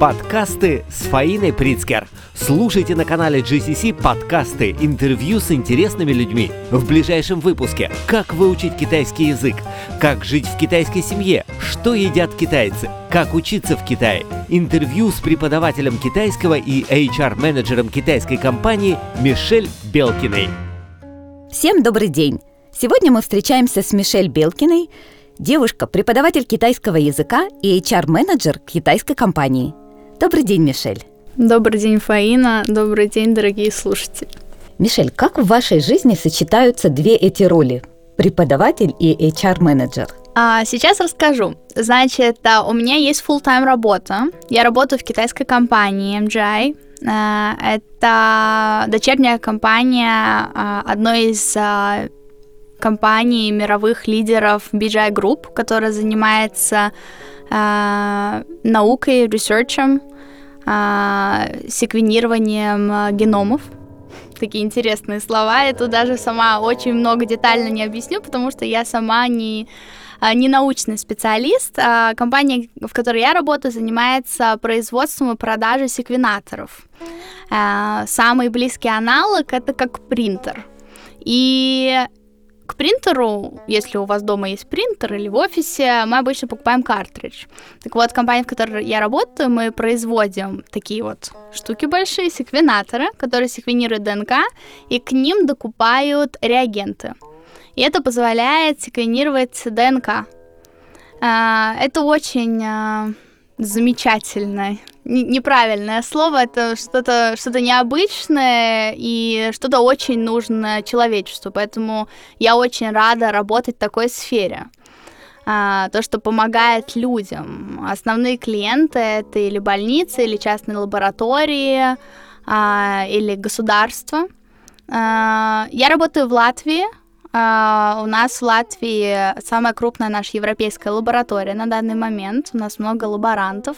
Подкасты с Фаиной Прицкер. Слушайте на канале GCC подкасты, интервью с интересными людьми. В ближайшем выпуске «Как выучить китайский язык», «Как жить в китайской семье», «Что едят китайцы», «Как учиться в Китае», интервью с преподавателем китайского и HR-менеджером китайской компании Мишель Белкиной. Всем добрый день! Сегодня мы встречаемся с Мишель Белкиной, девушка, преподаватель китайского языка и HR-менеджер китайской компании. Добрый день, Мишель. Добрый день, Фаина. Добрый день, дорогие слушатели. Мишель, как в вашей жизни сочетаются две эти роли – преподаватель и HR-менеджер? А, сейчас расскажу. Значит, у меня есть full-time работа. Я работаю в китайской компании MGI. А, это дочерняя компания а, одной из а, компаний мировых лидеров BGI Group, которая занимается наукой, ресерчем секвенированием а, геномов. Такие интересные слова. Я тут даже сама очень много детально не объясню, потому что я сама не а, не научный специалист. А компания, в которой я работаю, занимается производством и продажей секвенаторов. А, самый близкий аналог это как принтер. И к принтеру, если у вас дома есть принтер или в офисе, мы обычно покупаем картридж. Так вот, компания, в которой я работаю, мы производим такие вот штуки большие, секвенаторы, которые секвенируют ДНК, и к ним докупают реагенты. И это позволяет секвенировать ДНК. А, это очень а, замечательно неправильное слово, это что-то что необычное и что-то очень нужное человечеству, поэтому я очень рада работать в такой сфере. А, то, что помогает людям. Основные клиенты это или больницы, или частные лаборатории, а, или государство. А, я работаю в Латвии. Uh, у нас в Латвии самая крупная наша европейская лаборатория на данный момент. У нас много лаборантов.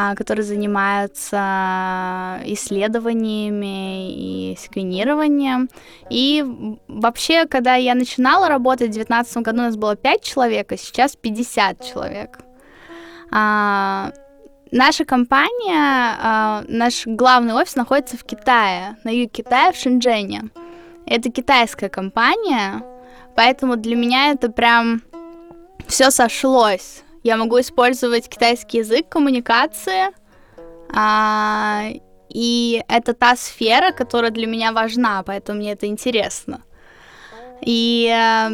А, которые занимаются исследованиями и секвенированием. И вообще, когда я начинала работать в 2019 году, у нас было 5 человек, а сейчас 50 человек. А, наша компания, а, наш главный офис находится в Китае, на юге Китая, в Шэньчжэне. Это китайская компания, поэтому для меня это прям все сошлось я могу использовать китайский язык коммуникации, а, и это та сфера, которая для меня важна, поэтому мне это интересно. И а,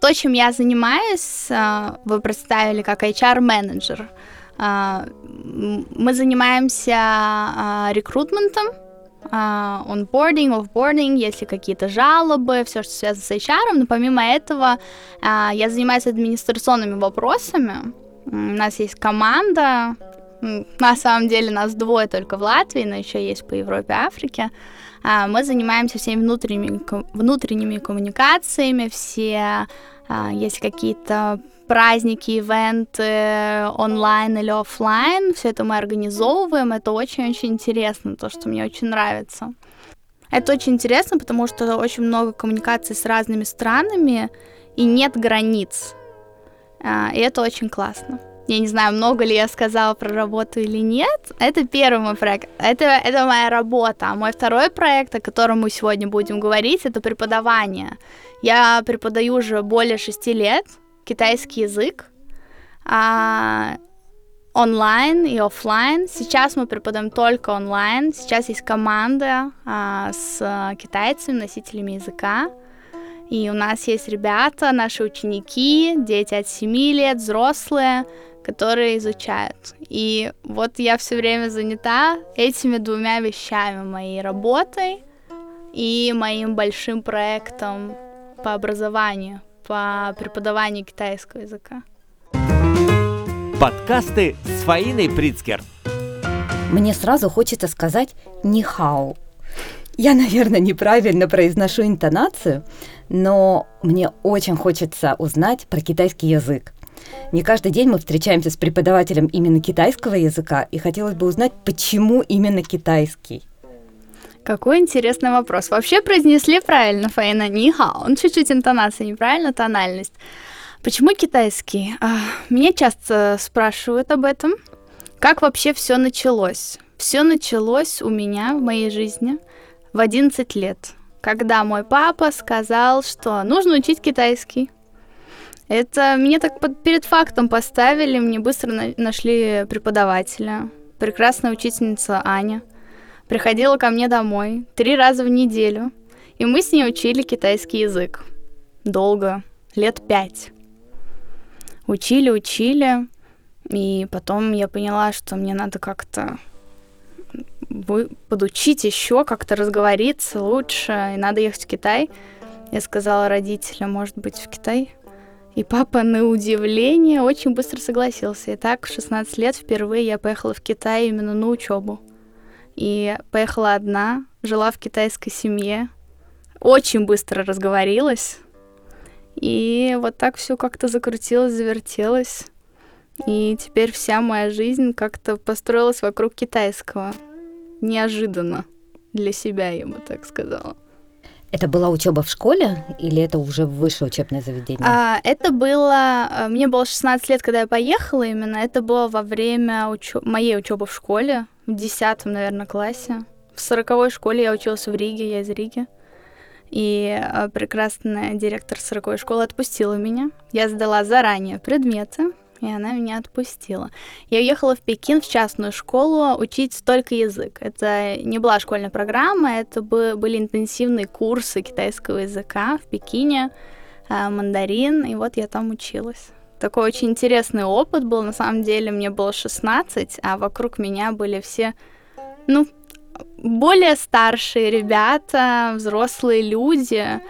то, чем я занимаюсь, а, вы представили как HR-менеджер. А, мы занимаемся а, рекрутментом, онбординг, uh, офбординг, если какие-то жалобы, все, что связано с HR. Но помимо этого, uh, я занимаюсь администрационными вопросами, у нас есть команда, на самом деле нас двое только в Латвии, но еще есть по Европе, Африке. А, мы занимаемся всеми внутренними, внутренними коммуникациями, все, а, есть какие-то праздники, ивенты онлайн или офлайн, все это мы организовываем, это очень-очень интересно, то, что мне очень нравится. Это очень интересно, потому что очень много коммуникаций с разными странами, и нет границ. А, и это очень классно. Я не знаю, много ли я сказала про работу или нет. Это первый мой проект. Это, это моя работа. А мой второй проект, о котором мы сегодня будем говорить, это преподавание. Я преподаю уже более шести лет китайский язык. А, онлайн и офлайн. Сейчас мы преподаем только онлайн. Сейчас есть команда а, с китайцами, носителями языка. И у нас есть ребята, наши ученики, дети от 7 лет, взрослые, которые изучают. И вот я все время занята этими двумя вещами, моей работой и моим большим проектом по образованию, по преподаванию китайского языка. Подкасты с Фаиной Прицкер. Мне сразу хочется сказать «нихау». Я, наверное, неправильно произношу интонацию, но мне очень хочется узнать про китайский язык. Не каждый день мы встречаемся с преподавателем именно китайского языка, и хотелось бы узнать, почему именно китайский. Какой интересный вопрос. Вообще произнесли правильно, Фаина, нихао. Он чуть-чуть интонация неправильно, тональность. Почему китайский? А, меня часто спрашивают об этом. Как вообще все началось? Все началось у меня в моей жизни в 11 лет, когда мой папа сказал, что нужно учить китайский. Это меня так под, перед фактом поставили, мне быстро на, нашли преподавателя, прекрасная учительница Аня. Приходила ко мне домой три раза в неделю, и мы с ней учили китайский язык. Долго, лет пять. Учили, учили, и потом я поняла, что мне надо как-то вы подучить еще, как-то разговориться лучше, и надо ехать в Китай. Я сказала родителям, может быть, в Китай. И папа, на удивление, очень быстро согласился. И так, в 16 лет впервые я поехала в Китай именно на учебу. И поехала одна, жила в китайской семье, очень быстро разговорилась. И вот так все как-то закрутилось, завертелось. И теперь вся моя жизнь как-то построилась вокруг китайского. Неожиданно для себя, я бы так сказала. Это была учеба в школе или это уже высшее учебное заведение? А, это было... А, мне было 16 лет, когда я поехала именно. Это было во время учё... моей учебы в школе, в 10 наверное, классе. В 40 школе я училась в Риге, я из Риги. И а, прекрасная директор 40 школы отпустила меня. Я сдала заранее предметы, и она меня отпустила. Я уехала в Пекин в частную школу учить только язык. Это не была школьная программа, это были интенсивные курсы китайского языка в Пекине, а, мандарин, и вот я там училась. Такой очень интересный опыт был, на самом деле мне было 16, а вокруг меня были все, ну, более старшие ребята, взрослые люди,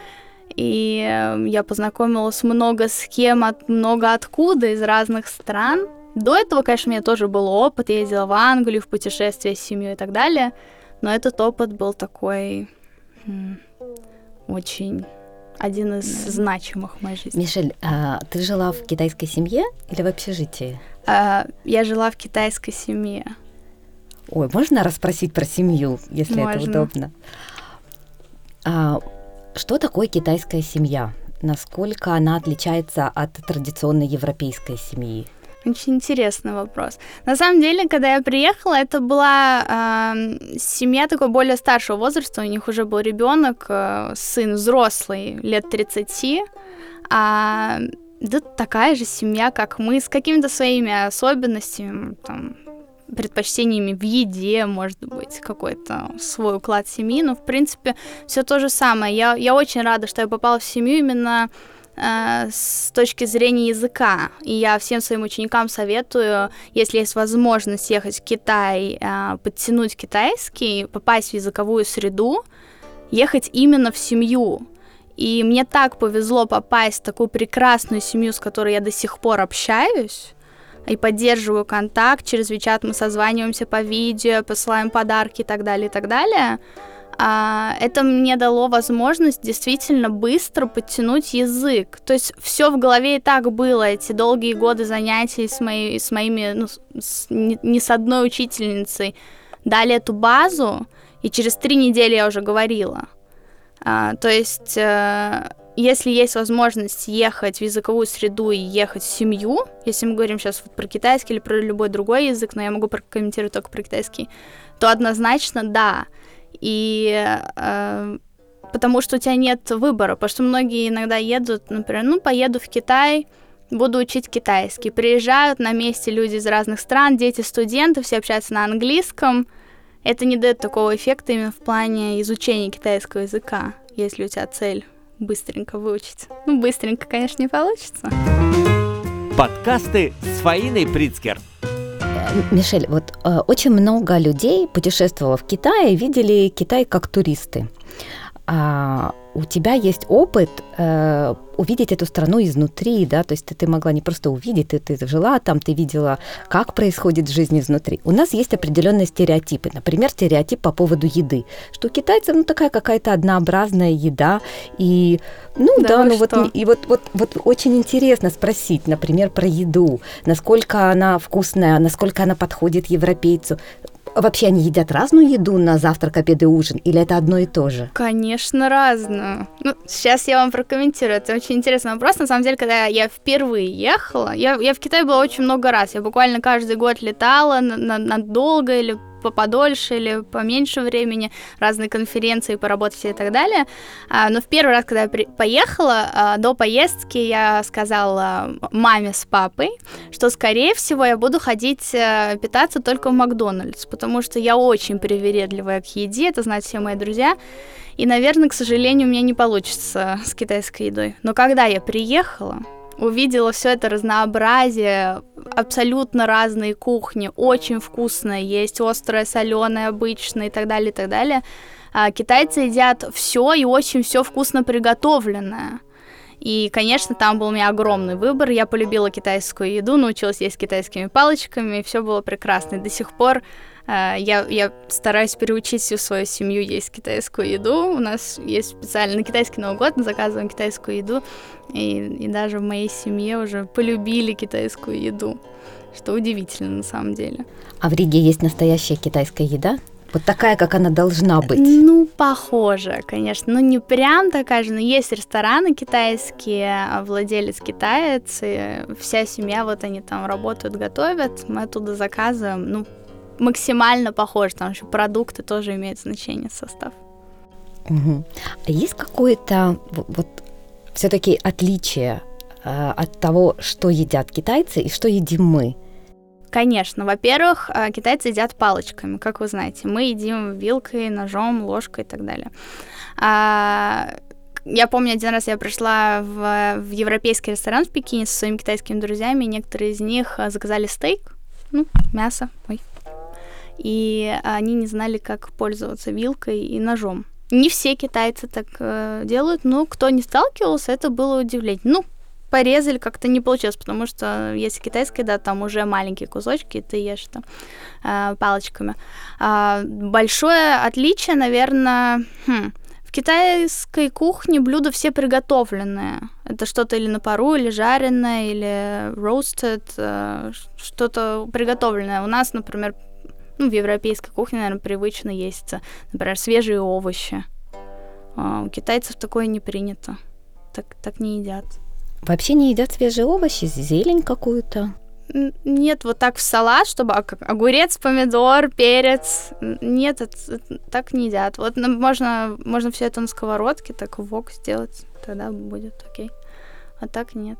и эм, я познакомилась много с кем, от, много откуда, из разных стран. До этого, конечно, у меня тоже был опыт, я ездила в Англию в путешествие с семьей и так далее, но этот опыт был такой очень один из значимых в моей жизни. Мишель, а ты жила в китайской семье или в общежитии? А, я жила в китайской семье. Ой, можно расспросить про семью, если можно. это удобно? А, что такое китайская семья? Насколько она отличается от традиционной европейской семьи? Очень интересный вопрос. На самом деле, когда я приехала, это была э, семья такой более старшего возраста. У них уже был ребенок, э, сын взрослый, лет 30. А, да такая же семья, как мы, с какими-то своими особенностями, там, предпочтениями в еде, может быть, какой-то свой уклад семьи, но, в принципе, все то же самое. Я, я очень рада, что я попала в семью именно э, с точки зрения языка. И я всем своим ученикам советую, если есть возможность ехать в Китай, э, подтянуть китайский, попасть в языковую среду, ехать именно в семью. И мне так повезло попасть в такую прекрасную семью, с которой я до сих пор общаюсь, и поддерживаю контакт. Через WeChat мы созваниваемся по видео, посылаем подарки и так далее, и так далее. А, это мне дало возможность действительно быстро подтянуть язык. То есть все в голове и так было, эти долгие годы занятий с, моей, с моими, ну, с, не, не с одной учительницей. Дали эту базу, и через три недели я уже говорила. А, то есть э, если есть возможность ехать в языковую среду и ехать в семью, если мы говорим сейчас про китайский или про любой другой язык, но я могу прокомментировать только про китайский, то однозначно да. И э, потому что у тебя нет выбора, потому что многие иногда едут, например, ну, поеду в Китай, буду учить китайский. Приезжают на месте люди из разных стран, дети, студенты, все общаются на английском. Это не дает такого эффекта именно в плане изучения китайского языка, если у тебя цель быстренько выучить. Ну, быстренько, конечно, не получится. Подкасты с Фаиной Прицкер. Мишель, вот э, очень много людей, путешествовало в Китае, видели Китай как туристы. А, у тебя есть опыт э, увидеть эту страну изнутри, да, то есть ты, ты могла не просто увидеть, ты, ты жила там, ты видела, как происходит жизнь изнутри. У нас есть определенные стереотипы, например, стереотип по поводу еды, что у китайцев, ну, такая какая-то однообразная еда, и, ну, да, да ну, вот, и вот, вот, вот очень интересно спросить, например, про еду, насколько она вкусная, насколько она подходит европейцу, вообще они едят разную еду на завтрак, обед и ужин, или это одно и то же? Конечно, разную. Ну, сейчас я вам прокомментирую. Это очень интересный вопрос. На самом деле, когда я впервые ехала, я, я в Китае была очень много раз. Я буквально каждый год летала надолго на, на или подольше или поменьше времени, разные конференции поработать и так далее. А, но в первый раз, когда я поехала, а, до поездки я сказала маме с папой, что, скорее всего, я буду ходить э, питаться только в Макдональдс, потому что я очень привередливая к еде, это знают все мои друзья. И, наверное, к сожалению, у меня не получится с китайской едой. Но когда я приехала, увидела все это разнообразие, абсолютно разные кухни, очень вкусное, есть острое, соленое, обычное и так далее, и так далее. А китайцы едят все и очень все вкусно приготовленное. И, конечно, там был у меня огромный выбор. Я полюбила китайскую еду, научилась есть китайскими палочками, и все было прекрасно. И до сих пор я, я стараюсь переучить всю свою семью есть китайскую еду. У нас есть специально на китайский Новый год, мы заказываем китайскую еду. И, и даже в моей семье уже полюбили китайскую еду. Что удивительно на самом деле. А в Риге есть настоящая китайская еда? Вот такая, как она должна быть. Ну, похоже, конечно. Ну, не прям такая же, но есть рестораны китайские, владелец китаец, и вся семья, вот они там работают, готовят, мы оттуда заказываем. Ну, максимально похоже, там еще продукты тоже имеют значение, состав. Угу. А есть какое-то вот все-таки отличие э, от того, что едят китайцы и что едим мы? Конечно. Во-первых, э, китайцы едят палочками, как вы знаете. Мы едим вилкой, ножом, ложкой и так далее. А, я помню, один раз я пришла в, в европейский ресторан в Пекине со своими китайскими друзьями, и некоторые из них э, заказали стейк, ну, мясо, ой. И они не знали, как пользоваться вилкой и ножом. Не все китайцы так э, делают, но кто не сталкивался, это было удивление. Ну, порезали, как-то не получилось, потому что если китайская, да, там уже маленькие кусочки, ты ешь там э, палочками. А, большое отличие, наверное, хм, в китайской кухне блюда все приготовленные. Это что-то или на пару, или жареное, или roasted, э, что-то приготовленное. У нас, например, ну, в европейской кухне, наверное, привычно есть, например, свежие овощи. А у китайцев такое не принято. Так, так не едят. Вообще не едят свежие овощи, зелень какую-то? Нет, вот так в салат, чтобы огурец, помидор, перец. Нет, это, это, так не едят. Вот ну, можно, можно все это на сковородке, так вок сделать, тогда будет окей. А так нет.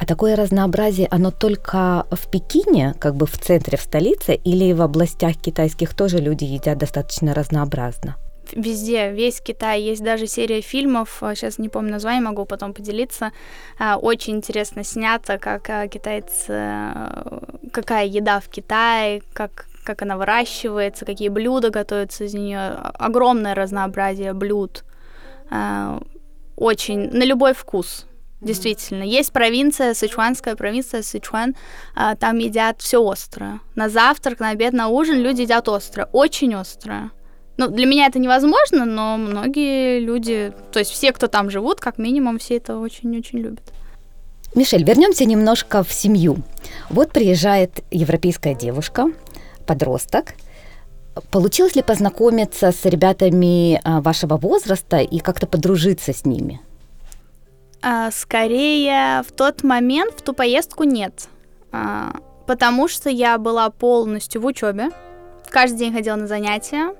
А такое разнообразие, оно только в Пекине, как бы в центре, в столице, или в областях китайских тоже люди едят достаточно разнообразно? везде, весь Китай. Есть даже серия фильмов, сейчас а, не помню название, могу потом поделиться. А, очень интересно снято, как а, китайцы, какая еда в Китае, как как она выращивается, какие блюда готовятся из нее. Огромное разнообразие блюд. Очень на любой вкус. Действительно, есть провинция, сычуанская провинция Сычуан, там едят все острое. На завтрак, на обед, на ужин люди едят острое, очень острое. Ну, для меня это невозможно, но многие люди, то есть все, кто там живут, как минимум, все это очень-очень любят. Мишель, вернемся немножко в семью. Вот приезжает европейская девушка, подросток. Получилось ли познакомиться с ребятами а, вашего возраста и как-то подружиться с ними? А, скорее, в тот момент, в ту поездку нет. А, потому что я была полностью в учебе. Каждый день ходила на занятия.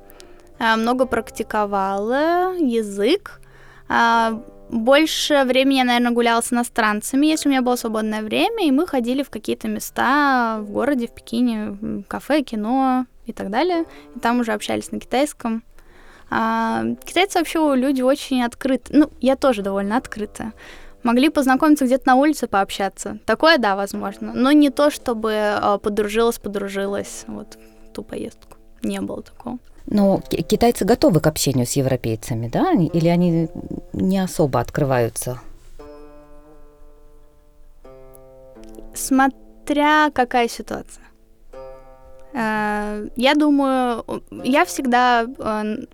Э, много практиковала язык. А, больше времени я, наверное, гуляла с иностранцами, если у меня было свободное время, и мы ходили в какие-то места в городе, в Пекине, кафе, кино и так далее. И там уже общались на китайском. А, китайцы вообще люди очень открыты. Ну, я тоже довольно открытая. Могли познакомиться где-то на улице, пообщаться. Такое, да, возможно. Но не то, чтобы а, подружилась, подружилась. Вот ту поездку. Не было такого. Но китайцы готовы к общению с европейцами, да? Или они не особо открываются? Смотря какая ситуация. Э, я думаю, я всегда э,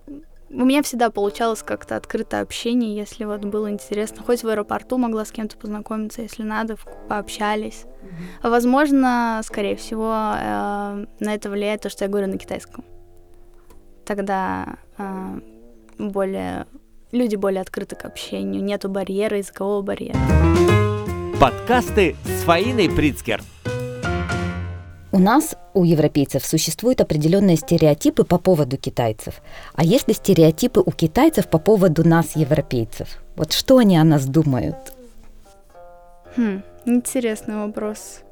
у меня всегда получалось как-то открытое общение, если вот было интересно. Хоть в аэропорту могла с кем-то познакомиться, если надо, пообщались. Mm-hmm. Возможно, скорее всего, э, на это влияет то, что я говорю на китайском. Тогда э, более люди более открыты к общению, нету барьера, языкового барьера. Подкасты с Фаиной Прицкер. У нас, у европейцев, существуют определенные стереотипы по поводу китайцев. А есть ли стереотипы у китайцев по поводу нас, европейцев? Вот что они о нас думают? Хм, интересный вопрос.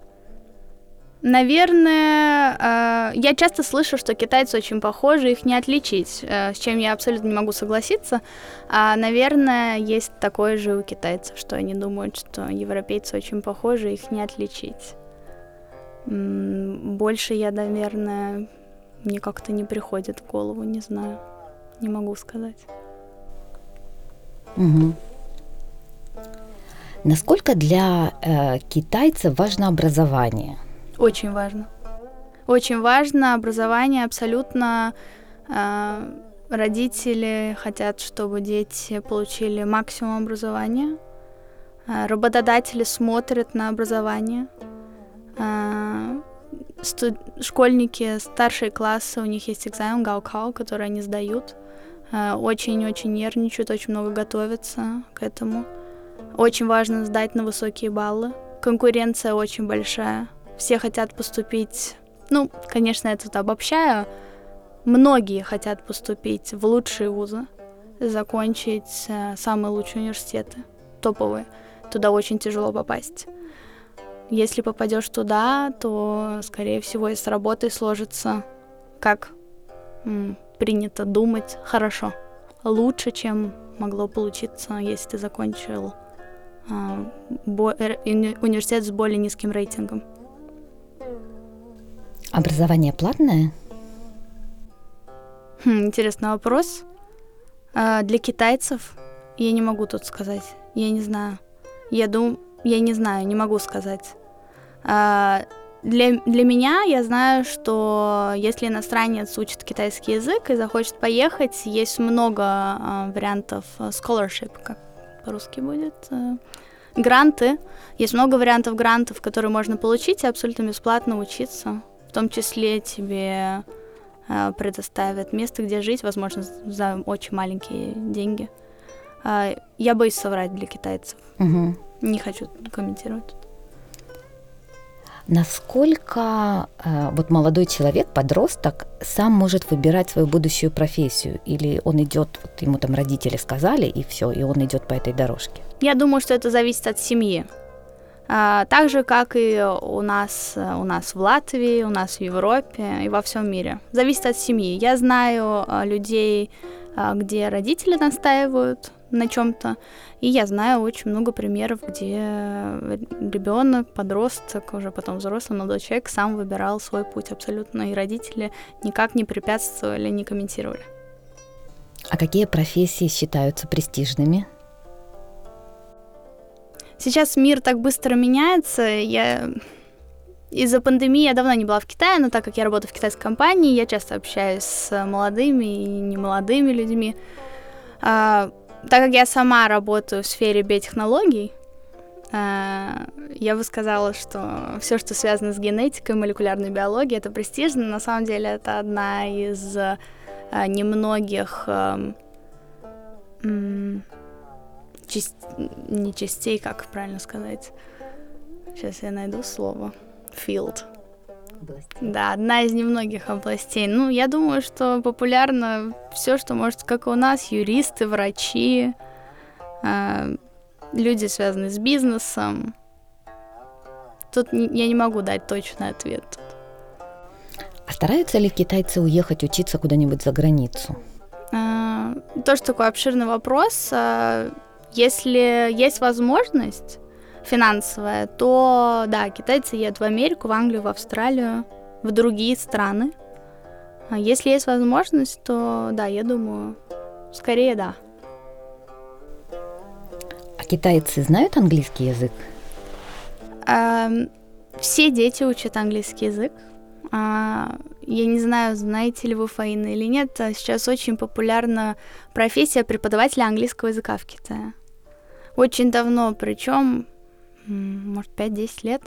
Наверное, э, я часто слышу, что китайцы очень похожи, их не отличить, э, с чем я абсолютно не могу согласиться. А, наверное, есть такое же у китайцев, что они думают, что европейцы очень похожи, их не отличить. Больше я, наверное, мне как-то не приходит в голову, не знаю, не могу сказать. Угу. Насколько для э, китайцев важно образование? Очень важно. Очень важно образование абсолютно. Э, родители хотят, чтобы дети получили максимум образования. Э, работодатели смотрят на образование. Студ... Школьники, старшие классы, у них есть экзамен Гаукау, который они сдают. Э, очень-очень нервничают, очень много готовятся к этому. Очень важно сдать на высокие баллы. Конкуренция очень большая все хотят поступить, ну, конечно, я тут обобщаю, многие хотят поступить в лучшие вузы, закончить э, самые лучшие университеты, топовые. Туда очень тяжело попасть. Если попадешь туда, то, скорее всего, и с работой сложится, как м, принято думать, хорошо. Лучше, чем могло получиться, если ты закончил э, бо- э, университет с более низким рейтингом. Образование платное? Хм, интересный вопрос. А, для китайцев я не могу тут сказать. Я не знаю. Я думаю, я не знаю, не могу сказать. А, для, для меня я знаю, что если иностранец учит китайский язык и захочет поехать, есть много а, вариантов scholarship, как по-русски будет, а, гранты. Есть много вариантов грантов, которые можно получить и абсолютно бесплатно учиться в том числе тебе э, предоставят место, где жить, возможно, за очень маленькие деньги. Э, я боюсь соврать для китайцев. Угу. Не хочу комментировать. Насколько э, вот молодой человек, подросток, сам может выбирать свою будущую профессию? Или он идет, вот ему там родители сказали, и все, и он идет по этой дорожке? Я думаю, что это зависит от семьи. А, так же, как и у нас, у нас в Латвии, у нас в Европе и во всем мире. Зависит от семьи. Я знаю а, людей, а, где родители настаивают на чем-то, и я знаю очень много примеров, где ребенок, подросток, уже потом взрослый молодой человек сам выбирал свой путь абсолютно, и родители никак не препятствовали, не комментировали. А какие профессии считаются престижными? Сейчас мир так быстро меняется. Я из-за пандемии я давно не была в Китае, но так как я работаю в китайской компании, я часто общаюсь с молодыми и немолодыми людьми. Так как я сама работаю в сфере биотехнологий, а, я бы сказала, что все, что связано с генетикой, молекулярной биологией, это престижно. На самом деле это одна из а, немногих а, часть, не частей, как правильно сказать. Сейчас я найду слово. Field. Области. Да, одна из немногих областей. Ну, я думаю, что популярно все, что может, как у нас, юристы, врачи, э, люди, связанные с бизнесом. Тут не, я не могу дать точный ответ. А стараются ли китайцы уехать учиться куда-нибудь за границу? Э, тоже такой обширный вопрос. Э, если есть возможность финансовая, то да, китайцы едут в Америку, в Англию, в Австралию, в другие страны. А если есть возможность, то да, я думаю, скорее да. А китайцы знают английский язык? Эм, все дети учат английский язык. А, я не знаю, знаете ли вы Фаина или нет, а сейчас очень популярна профессия преподавателя английского языка в Китае. Очень давно, причем, может, 5-10 лет.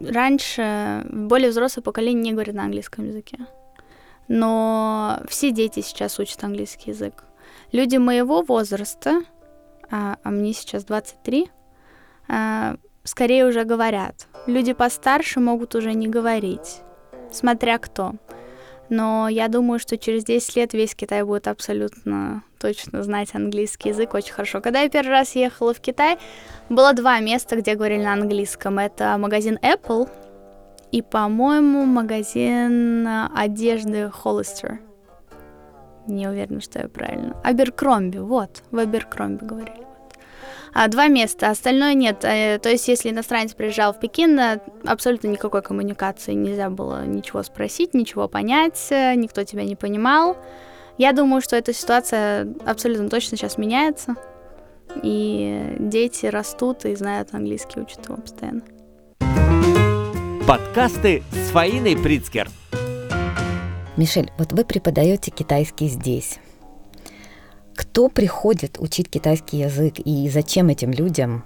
Раньше более взрослое поколение не говорит на английском языке. Но все дети сейчас учат английский язык. Люди моего возраста, а, а мне сейчас 23, а, скорее уже говорят. Люди постарше могут уже не говорить, смотря кто. Но я думаю, что через 10 лет весь Китай будет абсолютно точно знать английский язык очень хорошо. Когда я первый раз ехала в Китай, было два места, где говорили на английском. Это магазин Apple и, по-моему, магазин одежды Hollister. Не уверена, что я правильно. Аберкромби, вот, в Аберкромби говорили два места, остальное нет. А, то есть, если иностранец приезжал в Пекин, э, абсолютно никакой коммуникации, нельзя было ничего спросить, ничего понять, э, никто тебя не понимал. Я думаю, что эта ситуация абсолютно точно сейчас меняется, и дети растут и знают английский, учат его постоянно. Подкасты с Фаиной Прицкер. Мишель, вот вы преподаете китайский здесь. Кто приходит учить китайский язык и зачем этим людям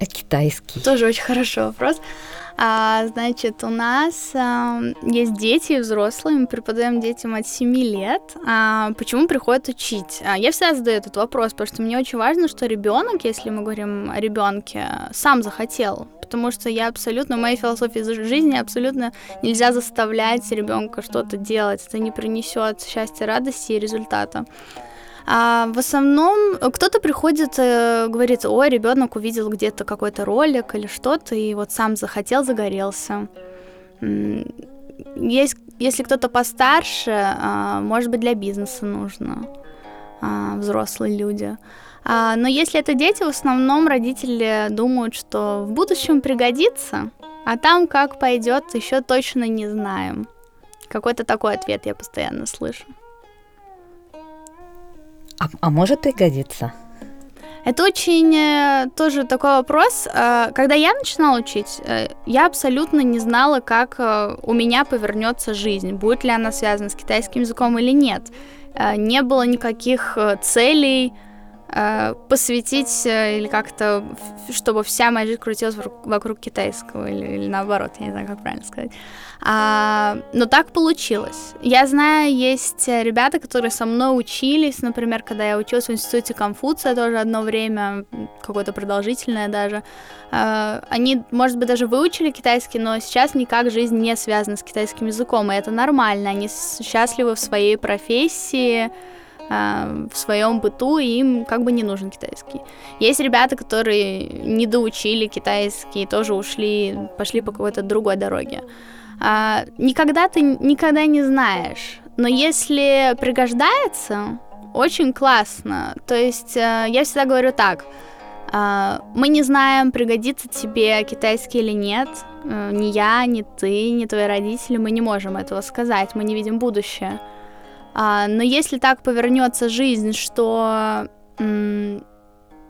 китайский? Тоже очень хороший вопрос. А, значит, у нас а, есть дети и взрослые, мы преподаем детям от 7 лет. А, почему приходят учить? А, я всегда задаю этот вопрос, потому что мне очень важно, что ребенок, если мы говорим о ребенке, сам захотел. Потому что я абсолютно, в моей философии жизни абсолютно нельзя заставлять ребенка что-то делать. Это не принесет счастья, радости и результата. А в основном кто-то приходит, э, говорит, ой, ребенок увидел где-то какой-то ролик или что-то, и вот сам захотел, загорелся. Есть, если кто-то постарше, а, может быть, для бизнеса нужно, а, взрослые люди. А, но если это дети, в основном родители думают, что в будущем пригодится, а там как пойдет, еще точно не знаем. Какой-то такой ответ я постоянно слышу. А, а может пригодиться? Это очень э, тоже такой вопрос. Э, когда я начинала учить, э, я абсолютно не знала, как у меня повернется жизнь, будет ли она связана с китайским языком или нет. Не было никаких целей посвятить или как-то, чтобы вся моя жизнь крутилась вокруг китайского или, или наоборот, я не знаю, как правильно сказать. А, но так получилось. Я знаю, есть ребята, которые со мной учились, например, когда я училась в институте Конфуция тоже одно время, какое-то продолжительное даже. А, они, может быть, даже выучили китайский, но сейчас никак жизнь не связана с китайским языком, и это нормально. Они счастливы в своей профессии, в своем быту, и им как бы не нужен китайский. Есть ребята, которые не доучили китайский, тоже ушли, пошли по какой-то другой дороге. А, никогда ты никогда не знаешь. Но если пригождается, очень классно. То есть э, я всегда говорю так. Э, мы не знаем, пригодится тебе китайский или нет. Э, ни я, ни ты, ни твои родители, мы не можем этого сказать. Мы не видим будущее. А, но если так повернется жизнь, что м-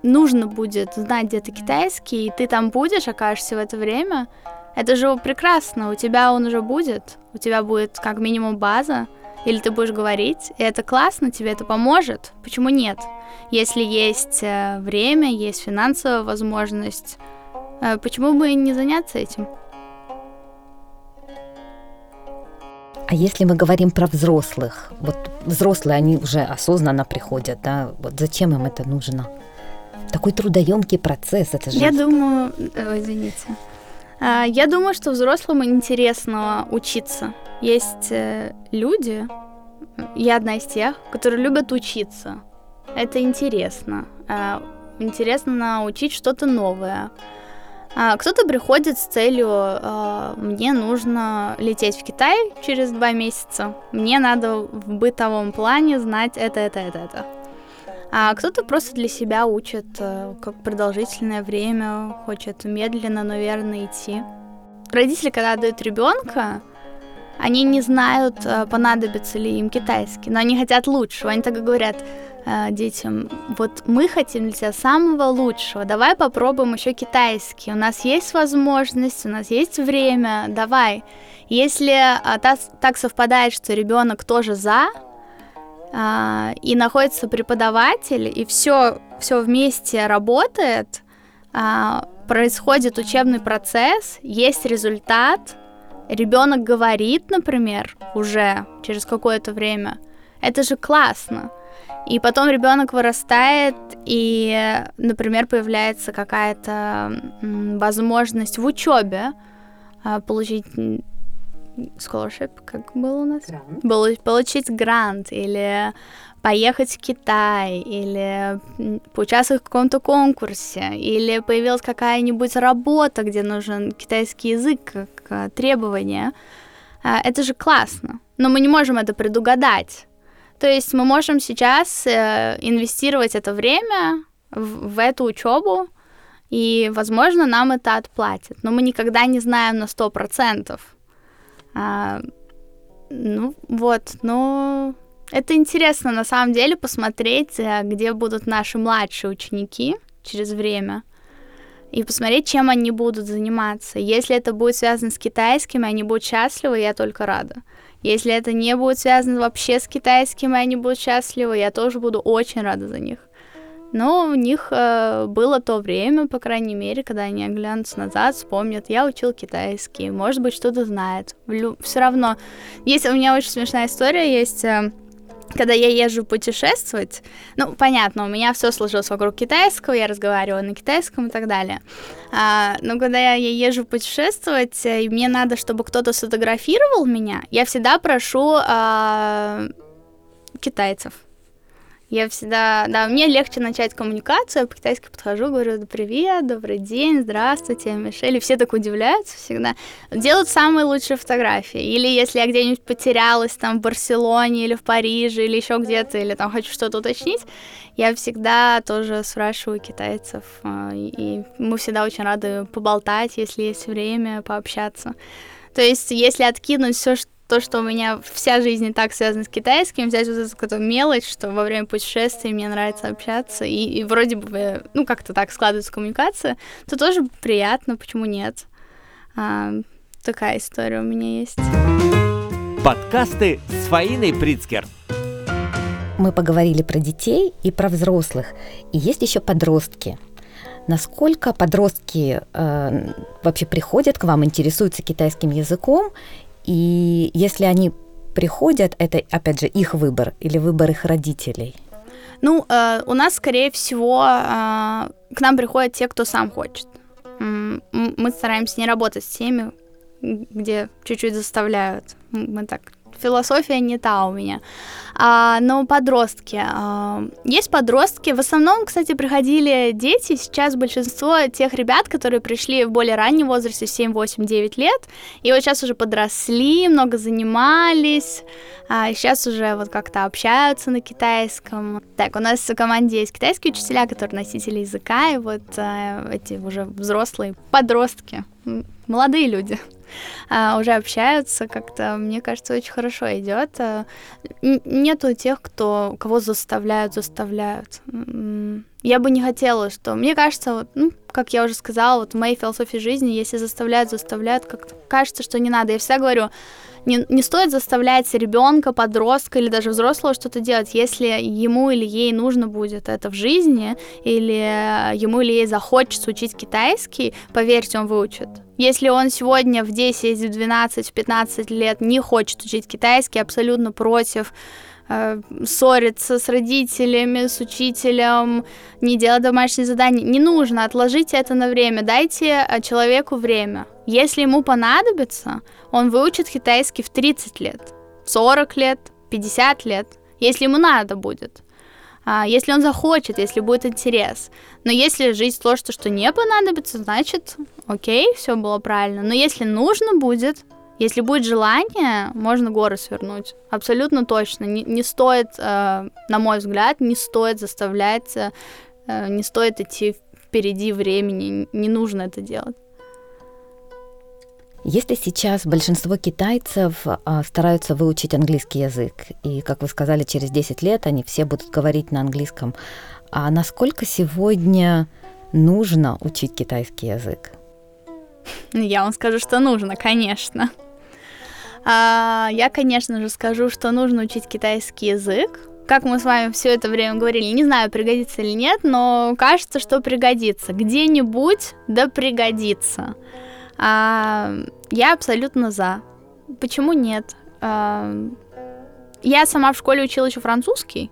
нужно будет знать где-то китайский, и ты там будешь, окажешься в это время, это же прекрасно, у тебя он уже будет, у тебя будет как минимум база, или ты будешь говорить, и это классно, тебе это поможет, почему нет? Если есть э, время, есть финансовая возможность, э, почему бы не заняться этим? А если мы говорим про взрослых, вот взрослые, они уже осознанно приходят, да, вот зачем им это нужно? Такой трудоемкий процесс, это же... Я думаю, Ой, извините, а, я думаю, что взрослым интересно учиться. Есть э, люди, я одна из тех, которые любят учиться. Это интересно. А, интересно научить что-то новое. А, кто-то приходит с целью, мне нужно лететь в Китай через два месяца, мне надо в бытовом плане знать это, это, это, это. А кто-то просто для себя учит, э, как продолжительное время, хочет медленно, но верно идти. Родители, когда дают ребенка, Они не знают, э, понадобится ли им китайский, но они хотят лучшего. Они так и говорят э, детям, вот мы хотим для тебя самого лучшего, давай попробуем еще китайский. У нас есть возможность, у нас есть время, давай. Если а, так, так совпадает, что ребенок тоже за, а, и находится преподаватель, и все, все вместе работает, а, происходит учебный процесс, есть результат, ребенок говорит, например, уже через какое-то время, это же классно. И потом ребенок вырастает, и, например, появляется какая-то возможность в учебе а, получить scholarship, как было у нас? Грант. Получить грант или поехать в Китай, или поучаствовать в каком-то конкурсе, или появилась какая-нибудь работа, где нужен китайский язык как а, требование. А, это же классно. Но мы не можем это предугадать. То есть мы можем сейчас э, инвестировать это время в, эту учебу, и, возможно, нам это отплатят. Но мы никогда не знаем на сто процентов. А, ну, вот, но это интересно на самом деле посмотреть, э, где будут наши младшие ученики через время, и посмотреть, чем они будут заниматься. Если это будет связано с китайским, они будут счастливы, я только рада. Если это не будет связано вообще с китайским, они будут счастливы, я тоже буду очень рада за них. Но у них э, было то время, по крайней мере, когда они оглянутся назад, вспомнят, я учил китайский, может быть, что-то знает. Все равно. Есть у меня очень смешная история, есть... Э, когда я езжу путешествовать, ну, понятно, у меня все сложилось вокруг китайского, я разговариваю на китайском и так далее. А, но когда я, езжу путешествовать, э, и мне надо, чтобы кто-то сфотографировал меня, я всегда прошу а, китайцев. Я всегда, да, мне легче начать коммуникацию, я по-китайски подхожу, говорю, привет, добрый день, здравствуйте, Мишель, и все так удивляются всегда. Делают самые лучшие фотографии. Или если я где-нибудь потерялась там в Барселоне или в Париже или еще где-то, или там хочу что-то уточнить, я всегда тоже спрашиваю китайцев, а, и мы всегда очень рады поболтать, если есть время, пообщаться. То есть, если откинуть все, что то, что у меня вся жизнь и так связана с китайским, взять вот эту какую-то мелочь, что во время путешествий мне нравится общаться, и, и вроде бы, ну, как-то так складывается коммуникация, то тоже приятно, почему нет. А, такая история у меня есть. Подкасты с Фаиной Прицкер. Мы поговорили про детей и про взрослых. И есть еще подростки. Насколько подростки э, вообще приходят к вам, интересуются китайским языком, и если они приходят, это, опять же, их выбор или выбор их родителей? Ну, э, у нас, скорее всего, э, к нам приходят те, кто сам хочет. Мы стараемся не работать с теми, где чуть-чуть заставляют. Мы так философия не та у меня. А, но подростки. А, есть подростки. В основном, кстати, приходили дети. Сейчас большинство тех ребят, которые пришли в более раннем возрасте, 7, 8, 9 лет, и вот сейчас уже подросли, много занимались, а сейчас уже вот как-то общаются на китайском. Так, у нас в команде есть китайские учителя, которые носители языка, и вот а, эти уже взрослые подростки, молодые люди уже общаются, как-то, мне кажется, очень хорошо идет. А, нету тех, кто кого заставляют, заставляют. Я бы не хотела, что... Мне кажется, вот, ну, как я уже сказала, вот в моей философии жизни, если заставляют, заставляют, как кажется, что не надо. Я всегда говорю, не, не стоит заставлять ребенка, подростка или даже взрослого что-то делать, если ему или ей нужно будет это в жизни, или ему или ей захочется учить китайский, поверьте, он выучит. Если он сегодня в 10, в 12, в 15 лет не хочет учить китайский, абсолютно против, э, ссориться с родителями, с учителем, не делать домашние задания. Не нужно, отложите это на время, дайте э, человеку время. Если ему понадобится, он выучит китайский в 30 лет, 40 лет, 50 лет, если ему надо будет. А, если он захочет, если будет интерес. Но если жизнь сложится, что не понадобится, значит, окей, все было правильно. Но если нужно будет, если будет желание, можно горы свернуть. Абсолютно точно. Не, не стоит, э, на мой взгляд, не стоит заставлять, э, не стоит идти впереди времени. Не нужно это делать. Если сейчас большинство китайцев а, стараются выучить английский язык, и, как вы сказали, через 10 лет они все будут говорить на английском, а насколько сегодня нужно учить китайский язык? Я вам скажу, что нужно, конечно. А, я, конечно же, скажу, что нужно учить китайский язык. Как мы с вами все это время говорили, не знаю, пригодится или нет, но кажется, что пригодится. Где-нибудь да пригодится. А, я абсолютно за. Почему нет? А, я сама в школе учила еще французский.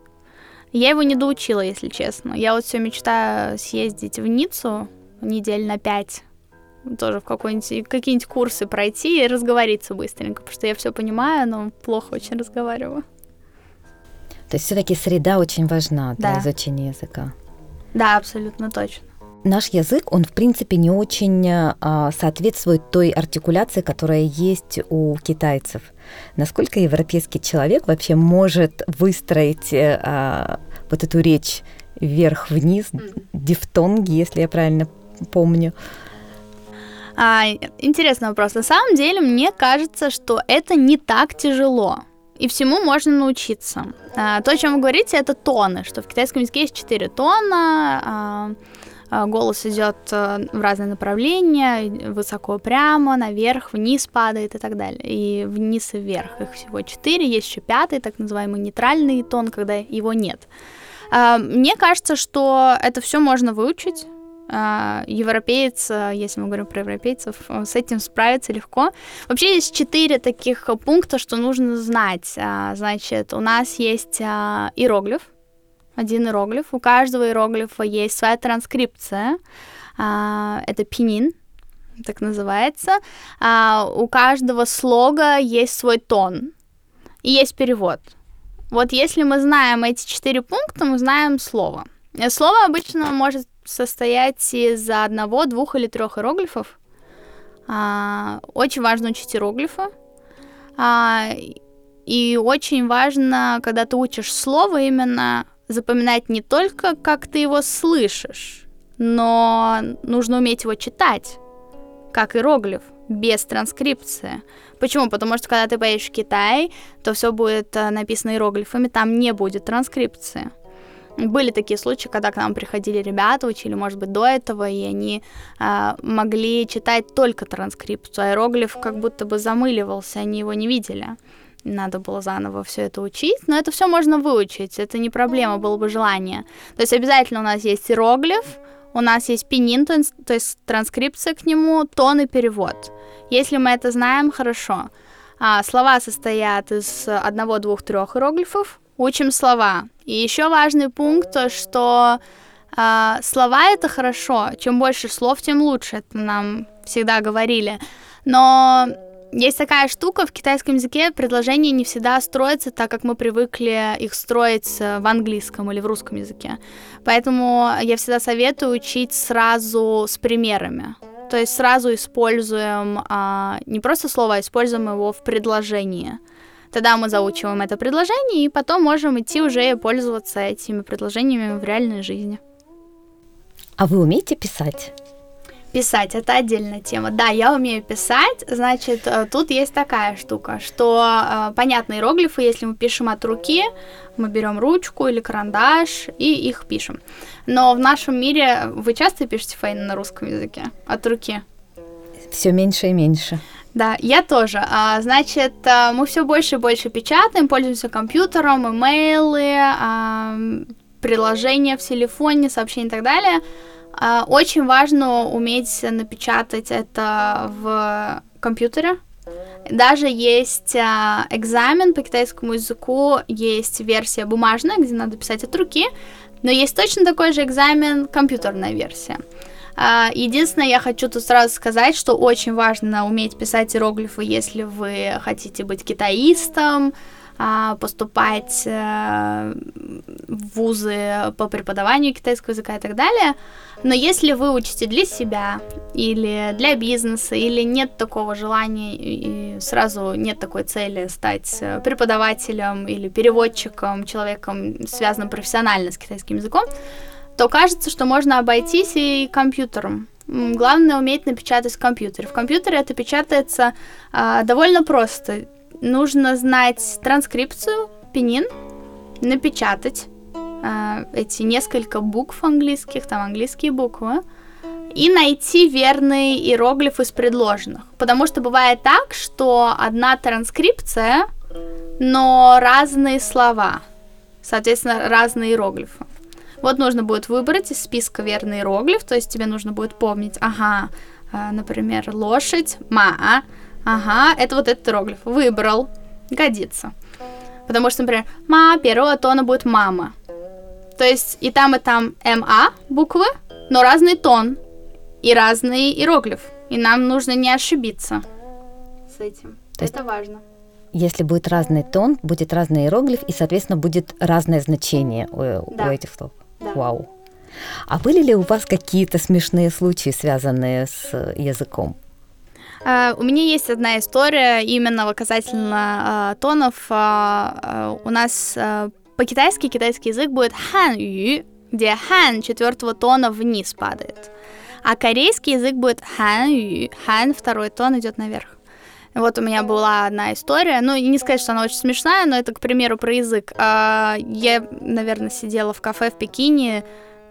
Я его не доучила, если честно. Я вот все мечтаю съездить в Ниццу недель на пять, тоже в какой-нибудь, какие-нибудь курсы пройти и разговориться быстренько, потому что я все понимаю, но плохо очень разговариваю. То есть все-таки среда очень важна для да. изучения языка. Да, абсолютно точно наш язык, он в принципе не очень а, соответствует той артикуляции, которая есть у китайцев. Насколько европейский человек вообще может выстроить а, вот эту речь вверх-вниз, дифтонги, если я правильно помню? А, интересный вопрос. На самом деле, мне кажется, что это не так тяжело. И всему можно научиться. А, то, о чем вы говорите, это тоны, что в китайском языке есть четыре тона. А, а, голос идет э, в разные направления, высоко прямо, наверх, вниз падает и так далее. И вниз и вверх. Их всего четыре. Есть еще пятый, так называемый нейтральный тон, когда его нет. А, мне кажется, что это все можно выучить. А, европеец, если мы говорим про европейцев, с этим справиться легко. Вообще есть четыре таких пункта, что нужно знать. Значит, у нас есть иероглиф, один иероглиф. У каждого иероглифа есть своя транскрипция. А, это пинин, так называется. А, у каждого слога есть свой тон и есть перевод. Вот если мы знаем эти четыре пункта, мы знаем слово. Слово обычно может состоять из одного, двух или трех иероглифов. А, очень важно учить иероглифы. А, и очень важно, когда ты учишь слово, именно запоминать не только, как ты его слышишь, но нужно уметь его читать, как иероглиф, без транскрипции. Почему? Потому что когда ты поедешь в Китай, то все будет э, написано иероглифами, там не будет транскрипции. Были такие случаи, когда к нам приходили ребята, учили, может быть, до этого, и они э, могли читать только транскрипцию, а иероглиф как будто бы замыливался, они его не видели надо было заново все это учить, но это все можно выучить, это не проблема, было бы желание. То есть обязательно у нас есть иероглиф, у нас есть пинин, то есть, то транскрипция к нему, тон и перевод. Если мы это знаем, хорошо. А, слова состоят из одного, двух, трех иероглифов. Учим слова. И еще важный пункт, что а, слова это хорошо. Чем больше слов, тем лучше. Это нам всегда говорили. Но есть такая штука в китайском языке, предложения не всегда строятся так, как мы привыкли их строить э, в английском или в русском языке. Поэтому я всегда советую учить сразу с примерами. То есть сразу используем а, не просто слово, а используем его в предложении. Тогда мы заучиваем это предложение, и потом можем идти уже и пользоваться этими предложениями в реальной жизни. А вы умеете писать? Писать это отдельная тема. Да, я умею писать. Значит, э, тут есть такая штука, что э, понятно иероглифы, если мы пишем от руки, мы берем ручку или карандаш и их пишем. Но в нашем мире вы часто пишете фейн на русском языке от руки? Все меньше и меньше. Да, я тоже. А, значит, э, мы все больше и больше печатаем, пользуемся компьютером, имейлы, а, приложения в телефоне, сообщения и так далее. А, очень важно уметь напечатать это в компьютере. Даже есть а, экзамен по китайскому языку, есть версия бумажная, где надо писать от руки, но есть точно такой же экзамен компьютерная версия. А, единственное, я хочу тут сразу сказать, что очень важно уметь писать иероглифы, если вы хотите быть китаистом, поступать э, в вузы по преподаванию китайского языка и так далее. Но если вы учите для себя или для бизнеса, или нет такого желания и сразу нет такой цели стать э, преподавателем или переводчиком, человеком, связанным профессионально с китайским языком, то кажется, что можно обойтись и компьютером. Главное уметь напечатать в компьютере. В компьютере это печатается а, довольно просто. Нужно знать транскрипцию, пенин, напечатать а, эти несколько букв английских, там английские буквы, и найти верный иероглиф из предложенных. Потому что бывает так, что одна транскрипция, но разные слова, соответственно, разные иероглифы. Вот нужно будет выбрать из списка верный иероглиф, то есть тебе нужно будет помнить, ага, а, например, лошадь, ма, ага, это вот этот иероглиф. Выбрал, годится. Потому что, например, ма первого тона будет мама. То есть и там, и там ма буквы, но разный тон и разный иероглиф. И нам нужно не ошибиться с этим. То это важно. Если будет разный тон, будет разный иероглиф, и, соответственно, будет разное значение у, да. у этих слов. Да. Вау. А были ли у вас какие-то смешные случаи, связанные с языком? Uh, у меня есть одна история именно касательно uh, тонов. Uh, у нас по-китайски китайский язык будет хан ю, где хан четвертого тона вниз падает. А корейский язык будет хан ю, хан второй тон идет наверх. Вот у меня была одна история, ну, не сказать, что она очень смешная, но это, к примеру, про язык. Я, наверное, сидела в кафе в Пекине,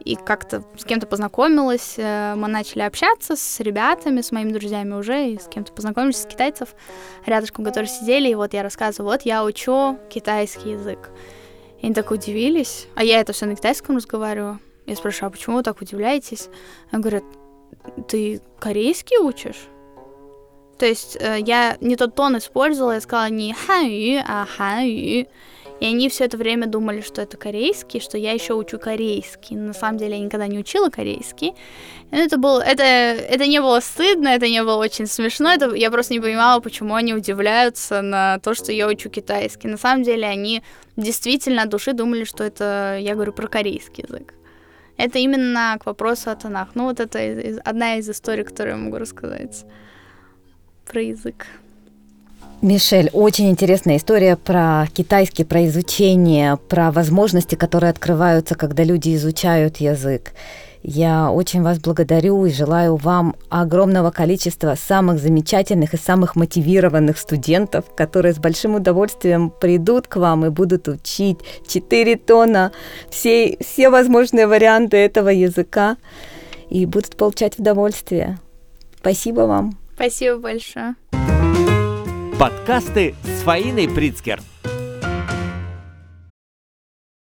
и как-то с кем-то познакомилась, э, мы начали общаться с ребятами, с моими друзьями уже, и с кем-то познакомились, с китайцев рядышком, которые сидели, и вот я рассказываю, вот я учу китайский язык. И они так удивились, а я это все на китайском разговариваю. Я спрашиваю, а почему вы так удивляетесь? Они говорят, ты корейский учишь? То есть э, я не тот тон использовала, я сказала не ханю, а ханю. И они все это время думали, что это корейский, что я еще учу корейский. Но на самом деле я никогда не учила корейский. И это, было, это, это не было стыдно, это не было очень смешно. Это, я просто не понимала, почему они удивляются на то, что я учу китайский. На самом деле они действительно от души думали, что это я говорю про корейский язык. Это именно к вопросу о тонах. Ну, вот это одна из историй, которую я могу рассказать про язык. Мишель, очень интересная история про китайский, про изучение, про возможности, которые открываются, когда люди изучают язык. Я очень вас благодарю и желаю вам огромного количества самых замечательных и самых мотивированных студентов, которые с большим удовольствием придут к вам и будут учить 4 тона, все, все возможные варианты этого языка и будут получать удовольствие. Спасибо вам. Спасибо большое. Подкасты с Фаиной Прицкер.